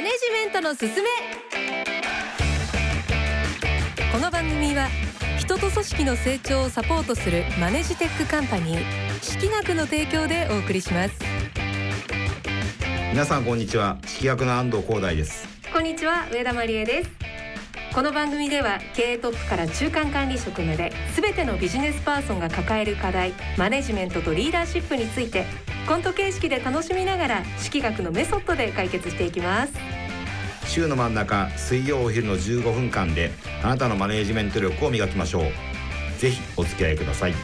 マネジメントのすすめ。この番組は人と組織の成長をサポートするマネジテックカンパニー識学の提供でお送りします。皆さんこんにちは。識学の安藤広大です。こんにちは上田真理恵です。この番組では経営トップから中間管理職まで全てのビジネスパーソンが抱える課題マネジメントとリーダーシップについてコント形式で楽しみながら式学のメソッドで解決していきます。週の真ん中水曜お昼の15分間であなたのマネジメント力を磨きましょう。ぜひお付き合いください。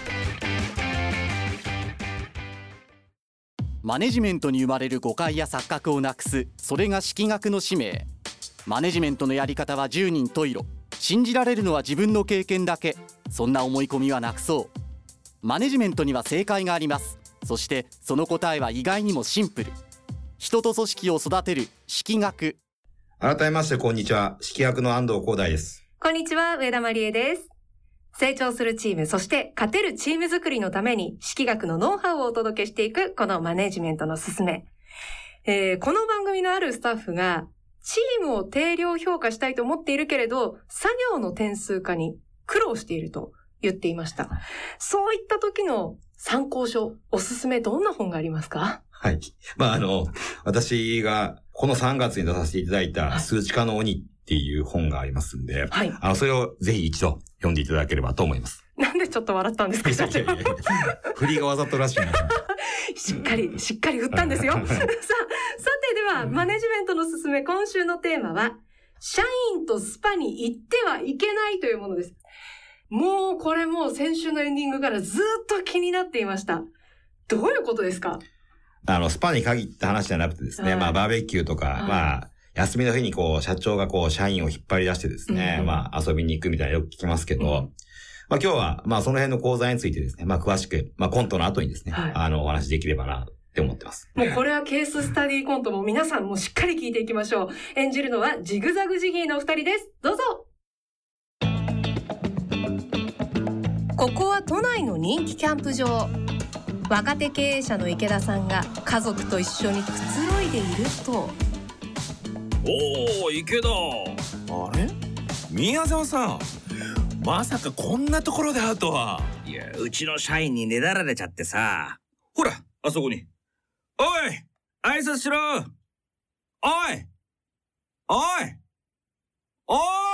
マネジメントに生まれる誤解や錯覚をなくすそれが式学の使命。マネジメントのやり方は十人十色。信じられるのは自分の経験だけ。そんな思い込みはなくそう。マネジメントには正解がありますそしてその答えは意外にもシンプル。人と組織を育てる式学。改めましてこんにちは。式学の安藤光大です。こんにちは上田真理恵です。成長するチーム、そして勝てるチーム作りのために、式学のノウハウをお届けしていく、このマネジメントのすすめ。えー、この番組のあるスタッフが、チームを定量評価したいと思っているけれど、作業の点数化に苦労していると言っていました。そういった時の参考書、おすすめどんな本がありますか？はい。まあ、あの、私がこの3月に出させていただいた数値化の鬼っていう本がありますんで、はい。あの、それをぜひ一度読んでいただければと思います。なんでちょっと笑ったんですか？振りがわざとらしいな。しっかり、しっかり振ったんですよ。さあ、さてでは、マネジメントのすすめ、今週のテーマは、社員とスパに行ってはいけないというものです。もう、これもう先週のエンディングからずっと気になっていました。どういうことですか？あの、スパに限った話じゃなくてですね、はいまあ、バーベキューとか、はいまあ、休みの日にこう、社長がこう、社員を引っ張り出してですね、うんまあ、遊びに行くみたいなのよく聞きますけど、うんまあ、今日は、まあ、その辺の講座についてですね、まあ、詳しく、まあ、コントの後にですね、はいあの、お話しできればな、って思ってます。もうこれはケーススタディコントも皆さんもしっかり聞いていきましょう。演じるのはジグザグジギーのお二人です。どうぞ都内の人気キャンプ場。若手経営者の池田さんが家族と一緒にくつろいでいると、おお池田。あれ？宮沢さん。まさかこんなところで会うとは。いやうちの社員にねだられちゃってさ。ほらあそこに。おい挨拶しろ。おいおいおい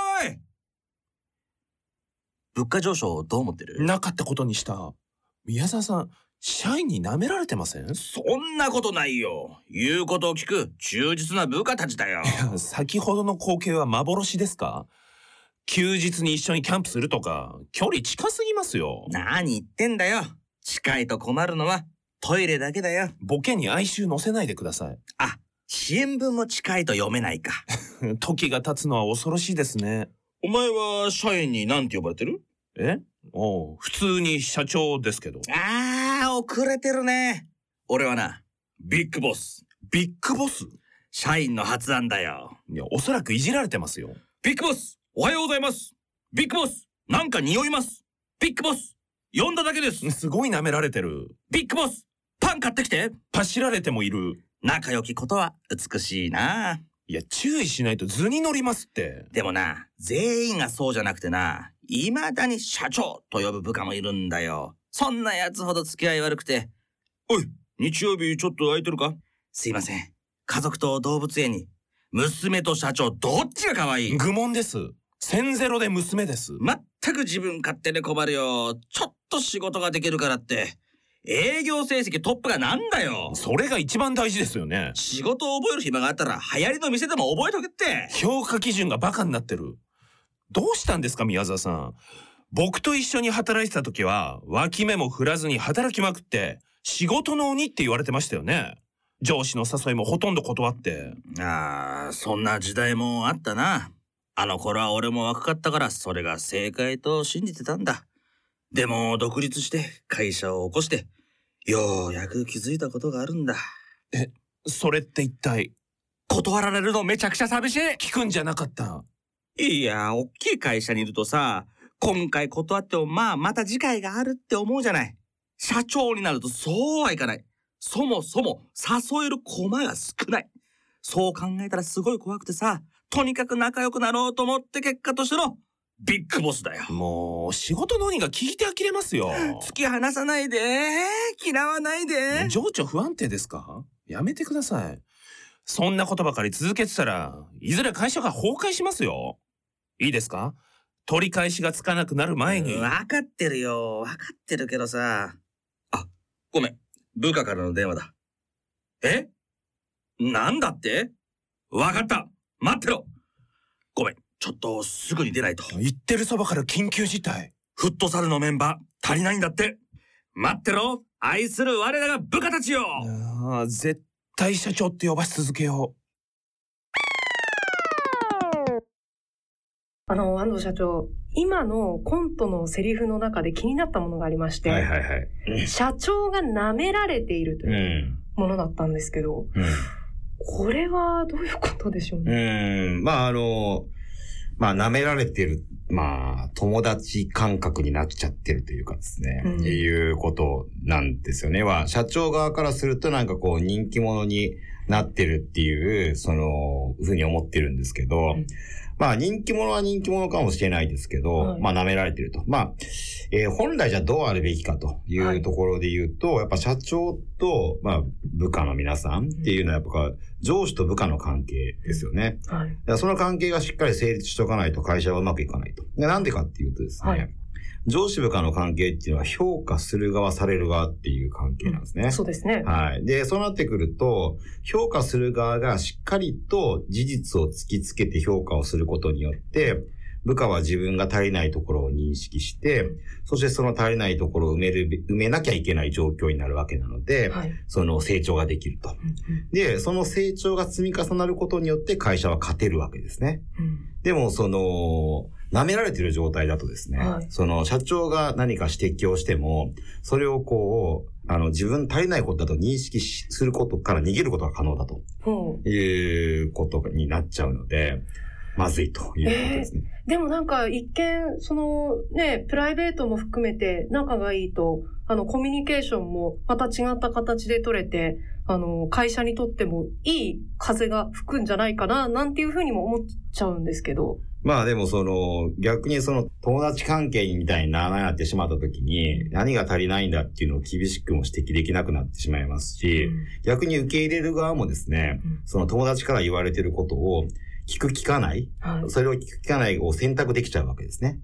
物価上昇どう思ってる？なかったことにした。宮沢さん社員に舐められてません？いそんなことないよ。言うことを聞く忠実な部下たちだよ。や先ほどの光景は幻ですか？休日に一緒にキャンプするとか距離近すぎますよ。何言ってんだよ。近いと困るのはトイレだけだよ。ボケに哀愁乗せないでください。あ新聞も近いと読めないか。時が経つのは恐ろしいですねお前は社員に何て呼ばれてる？え？おう普通に社長ですけどああ、遅れてるね。俺はな、ビッグボス。ビッグボス？社員の発案だよ。いやおそらくいじられてますよビッグボス、おはようございます。ビッグボス、なんか匂います。ビッグボス、呼んだだけです。すごい舐められてるビッグボス、パン買ってきて。パシられてもいる仲良きことは美しいな。いや注意しないと図に乗りますってでもな、全員がそうじゃなくてな、未だに社長と呼ぶ部下もいるんだよ。そんな奴ほど付き合い悪くて。おい、日曜日ちょっと空いてるか？すいません。家族と動物園に。娘と社長、どっちが可愛い？愚問です。千ゼロで娘です。全く自分勝手で困るよ。ちょっと仕事ができるからって。営業成績トップがなんだよ。それが一番大事ですよね。仕事を覚える暇があったら流行りの店でも覚えとけって。評価基準がバカになってる。どうしたんですか宮沢さん。僕と一緒に働いてた時は、脇目も振らずに働きまくって、仕事の鬼って言われてましたよね。上司の誘いもほとんど断って。ああ、そんな時代もあったな。あの頃は俺も若かったからそれが正解と信じてたんだ。でも独立して会社を起こして、ようやく気づいたことがあるんだ。それって一体、断られるのめちゃくちゃ寂しい。聞くんじゃなかった？いや、大きい会社にいるとさ、今回断ってもまあまた次回があるって思うじゃない。社長になるとそうはいかない。そもそも誘える駒が少ない。そう考えたらすごい怖くてさ、とにかく仲良くなろうと思って結果としてのビッグボスだよ。もう、仕事の鬼が聞いて呆れますよ。突き放さないで、嫌わないで。情緒不安定ですか？やめてください。そんなことばかり続けてたら、いずれ会社が崩壊しますよ。いいですか？取り返しがつかなくなる前に。わかってるよ。わかってるけどさ。あ、ごめん。部下からの電話だ。え？なんだって？わかった待ってろごめん。ちょっとすぐに出ないと。言ってるそばから緊急事態。フットサルのメンバー足りないんだって。待ってろ愛する我らが部下たちよああ、絶対社長って呼ばし続けよあの、安藤社長、今のコントのセリフの中で気になったものがありまして、はいはいはい。社長が舐められているとう。いうんものだったんですけど、これはどういうことでしょううね。ん。まああの、まあ舐められてる、まあ友達感覚になっちゃってるというかですね、うんいうことなんですよね。は、社長側からするとなんかこう人気者になってるっていう、その、ふうに思ってるんですけど、んまあ人気者は人気者かもしれないですけど、はいまあ舐められてると。まあ、えー本来じゃどうあるべきかといはいうところで言うと、やっぱ社長と、まあ部下の皆さんっていうのはやっぱ上司と部下の関係ですよね。はい。その関係がしっかり成立しておかないと会社はうまくいかないと。でなんでかっていうとですね、はい上司部下の関係っていうのは評価する側、される側っていう関係なんですね。そうですね。はい。で、そうなってくると、評価する側がしっかりと事実を突きつけて評価をすることによって、部下は自分が足りないところを認識して、そしてその足りないところを埋めるべ、埋めなきゃいけない状況になるわけなので、はい。その成長ができると。うんうんで、その成長が積み重なることによって会社は勝てるわけですね。うんでも、その、舐められてる状態だとですね、はいその社長が何か指摘をしても、それをこう、あの、自分足りないことだと認識しすることから逃げることが可能だということになっちゃうので、まずいということですね。でもなんか一見、そのね、プライベートも含めて仲がいいと、あの、コミュニケーションもまた違った形で取れて、あの、会社にとってもいい風が吹くんじゃないかな、なんていうふうにも思っちゃうんですけど。まあでもその、逆にその友達関係みたいになってしまった時に、何が足りないんだっていうのを厳しくも指摘できなくなってしまいますし、逆に受け入れる側もですね、うんその友達から言われてることを聞く聞かない。それを聞く聞かないを選択できちゃうわけですね。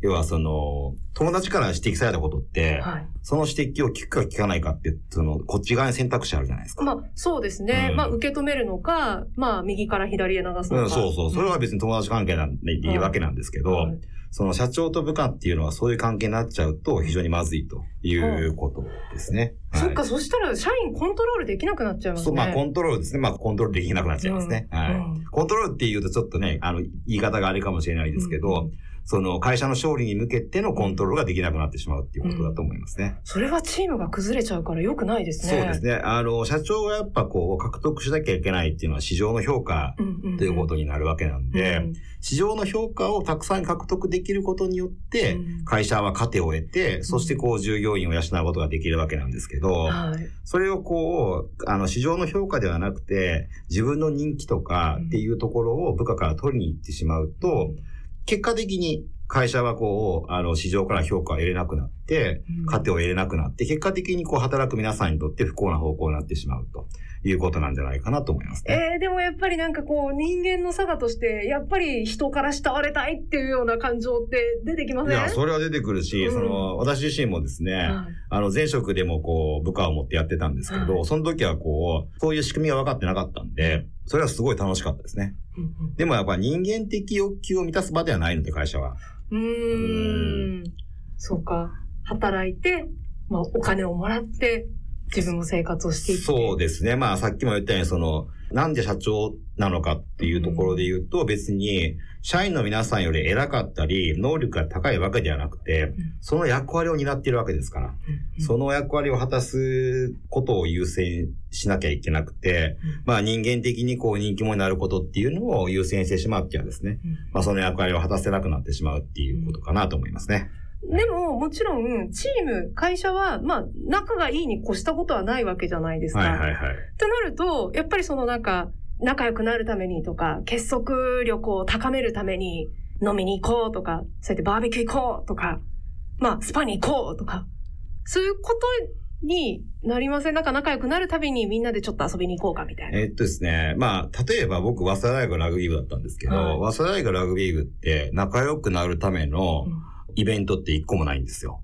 うん要はその、友達から指摘されたことって、はい。その指摘を聞くか聞かないかって、その、こっち側に選択肢あるじゃないですか。まあ、そうですね。うんまあ、受け止めるのか、まあ、右から左へ流すのか。うん、そうそう。それは別に友達関係なんでいいわけなんですけど、はいその社長と部下っていうのはそういう関係になっちゃうと非常にまずいということですね。そっか、はいそしたら社員コントロールできなくなっちゃいますね。そう、まあコントロールですね。まあコントロールできなくなっちゃいますね。はい。うんうんコントロールって言うとちょっとね、あの、言い方があれかもしれないですけど、うんその会社の勝利に向けてのコントロールができなくなってしまうっていうことだと思いますね。それはチームが崩れちゃうから良くないですね。そうですね。あの、社長がやっぱこう、獲得しなきゃいけないっていうのは市場の評価うんうんうん。ということになるわけなんで、うん市場の評価をたくさん獲得できることによって、うん会社は糧を得て、そしてこう従業員を養うことができるわけなんですけど、はい。それをこう、あの市場の評価ではなくて、自分の人気とかっていうところを部下から取りに行ってしまうと、結果的に会社はこう、あの市場から評価を得れなくなって、うん。糧を得れなくなって、結果的にこう働く皆さんにとって不幸な方向になってしまうということなんじゃないかなと思いますね。えー、でもやっぱりなんかこう人間の差がとして、やっぱり人から慕われたいっていうような感情って出てきません？いや、それは出てくるし、うん。その、私自身もですね、はい。あの、前職でもこう、部下を持ってやってたんですけど、はい。その時はこう、そういう仕組みが分かってなかったんで、それはすごい楽しかったですね。うんでもやっぱ人間的欲求を満たす場ではないので、会社は。うんうーん。そうか。働いて、まあお金をもらって、自分も生活をしていって。そうですね。まあさっきも言ったように、その、なんで社長なのかっていうところで言うと、別に、社員の皆さんより偉かったり、能力が高いわけではなくて、うん。その役割を担っているわけですから。うん。その役割を果たすことを優先しなきゃいけなくて、うん。まあ人間的にこう人気者になることっていうのを優先してしまってはですね、うん。まあその役割を果たせなくなってしまうっていうことかなと思いますね。でも、もちろん、チーム、会社は、まあ、仲がいいに越したことはないわけじゃないですか。はいはいはい。ってなると、やっぱりそのなんか、仲良くなるためにとか、結束力を高めるために飲みに行こうとか、そうやってバーベキュー行こうとか、まあ、スパに行こうとか、そういうことになりません？なんか仲良くなるたびにみんなでちょっと遊びに行こうかみたいな。えっとですね、まあ、例えば僕、早稲田大学ラグビー部だったんですけど、はい早稲田大学ラグビー部って仲良くなるためのうんイベントって一個もないんですよ。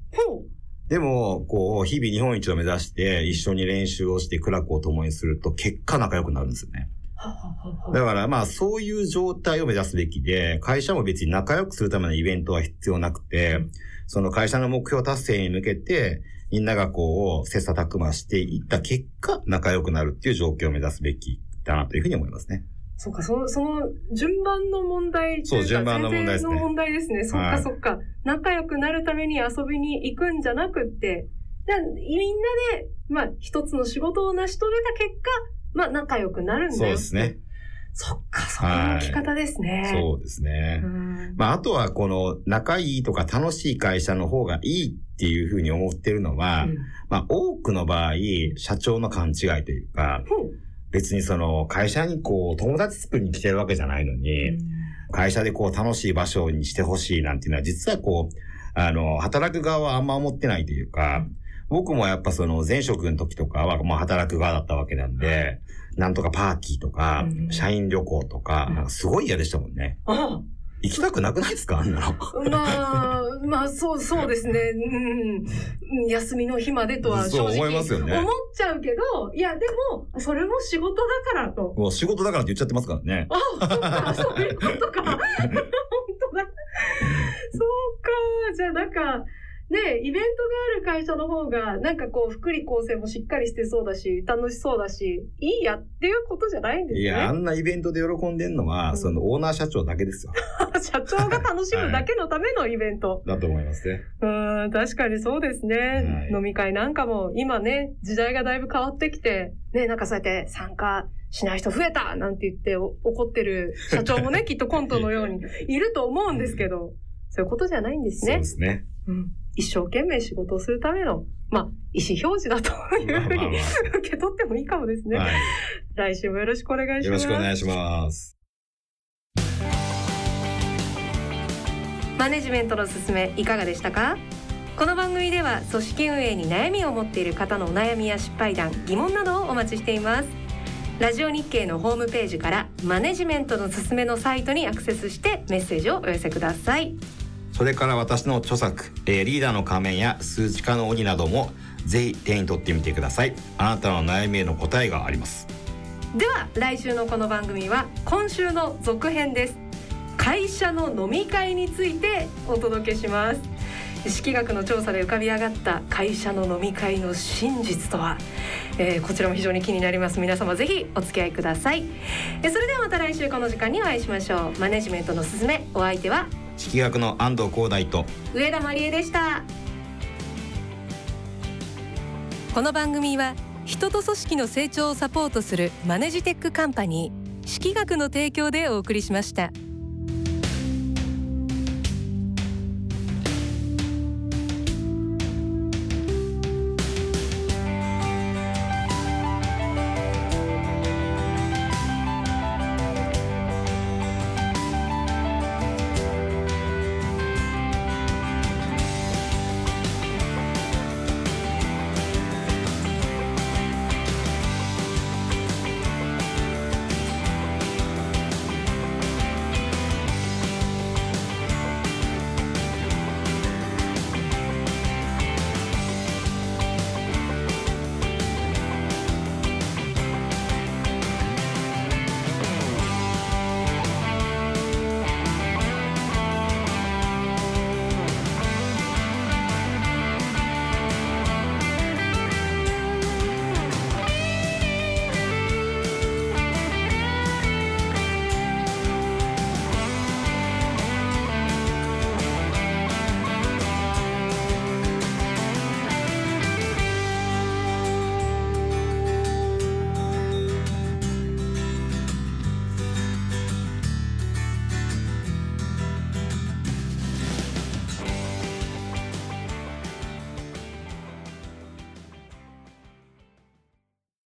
でも、こう、日々日本一を目指して一緒に練習をして苦楽を共にすると結果仲良くなるんですよね。だからまあそういう状態を目指すべきで、会社も別に仲良くするためのイベントは必要なくて、その会社の目標達成に向けて、みんながこう、切磋琢磨していった結果、仲良くなるっていう状況を目指すべきだなというふうに思いますね。そうか、その、その、順番の問題といかそう順番の問題ですねの問題ですね。そっはいかそっか。仲良くなるために遊びに行くんじゃなくって、じゃあみんなで、まあ、一つの仕事を成し遂げた結果、まあ、仲良くなるんだよ。そうですね。。そっか、そういう生き方ですね。そうですね。うんまあ、あとはこの仲いいとか楽しい会社の方がいいっていうふうに思ってるのは、うんまあ、多くの場合、社長の勘違いというか、ほう別にその会社にこう友達作りに来てるわけじゃないのに、会社でこう楽しい場所にしてほしいなんていうのは実はこう、あの、働く側はあんま思ってないというか、僕もやっぱその前職の時とかはもう働く側だったわけなんで、なんとかパーティーとかう、ん。社員旅行とかすごい嫌でしたもんね。あ行きたくなくないですか？あんなの。あまあ、まあ、そう、そうですね。うん。休みの日までとは正そう直思いますよね思っちゃうけど、いや、でも、それも仕事だからと。もう仕事だからって言っちゃってますからね。あ、そっか、そういうことか。本当だ。そうか。じゃあ、なんか、ねイベントがある会社の方が、なんかこう、福利厚生もしっかりしてそうだし、楽しそうだし、いいやっていうことじゃないんですね。いや、あんなイベントで喜んでんのは、うんそのオーナー社長だけですよ。社長が楽しむだけのためのイベント。だと思いますね。うん、確かにそうですね、はい飲み会なんかも今ね、時代がだいぶ変わってきて、ね、なんかそうやって参加しない人増えたなんて言ってお怒ってる社長もね、きっとコントのようにいると思うんですけど、そういうことじゃないんですねそうで。すね。うん、一生懸命仕事をするための、まあ、意思表示だというふうに受け取ってもいいかもですね。あはい。来週もよろしくお願いしよろます。しくお願いします。マネジメントのすすめいかがでしたか？この番組では組織運営に悩みを持っている方のお悩みや失敗談疑問などをお待ちしていますラジオ日経のホームページからマネジメントのすすめのサイトにアクセスしてメッセージをお寄せくださいそれから私の著作、えーリーダーの仮面や数値化の鬼などもぜひ手に取ってみてください。あなたの悩みへの答えがあります。では来週のこの番組は今週の続編です。会社の飲み会についてお届けします。式学の調査で浮かび上がった会社の飲み会の真実とは、えーこちらも非常に気になります。皆様ぜひお付き合いください。えーそれではまた来週この時間にお会いしましょう。マネジメントのすすめお相手は式学の安藤光大と上田真理恵でしたこの番組は人と組織の成長をサポートするマネジテックカンパニー式学の提供でお送りしました。